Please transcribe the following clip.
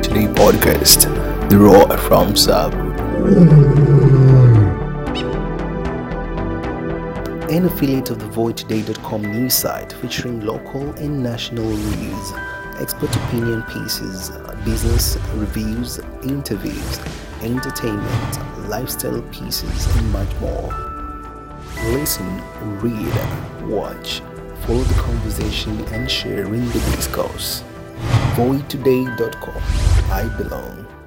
podcast, The Raw from Sub. An affiliate of the VoidToday.com news site featuring local and national news, expert opinion pieces, business reviews, interviews, entertainment, lifestyle pieces, and much more. Listen, read, watch, follow the conversation, and share in the discourse. VoidToday.com. I belong.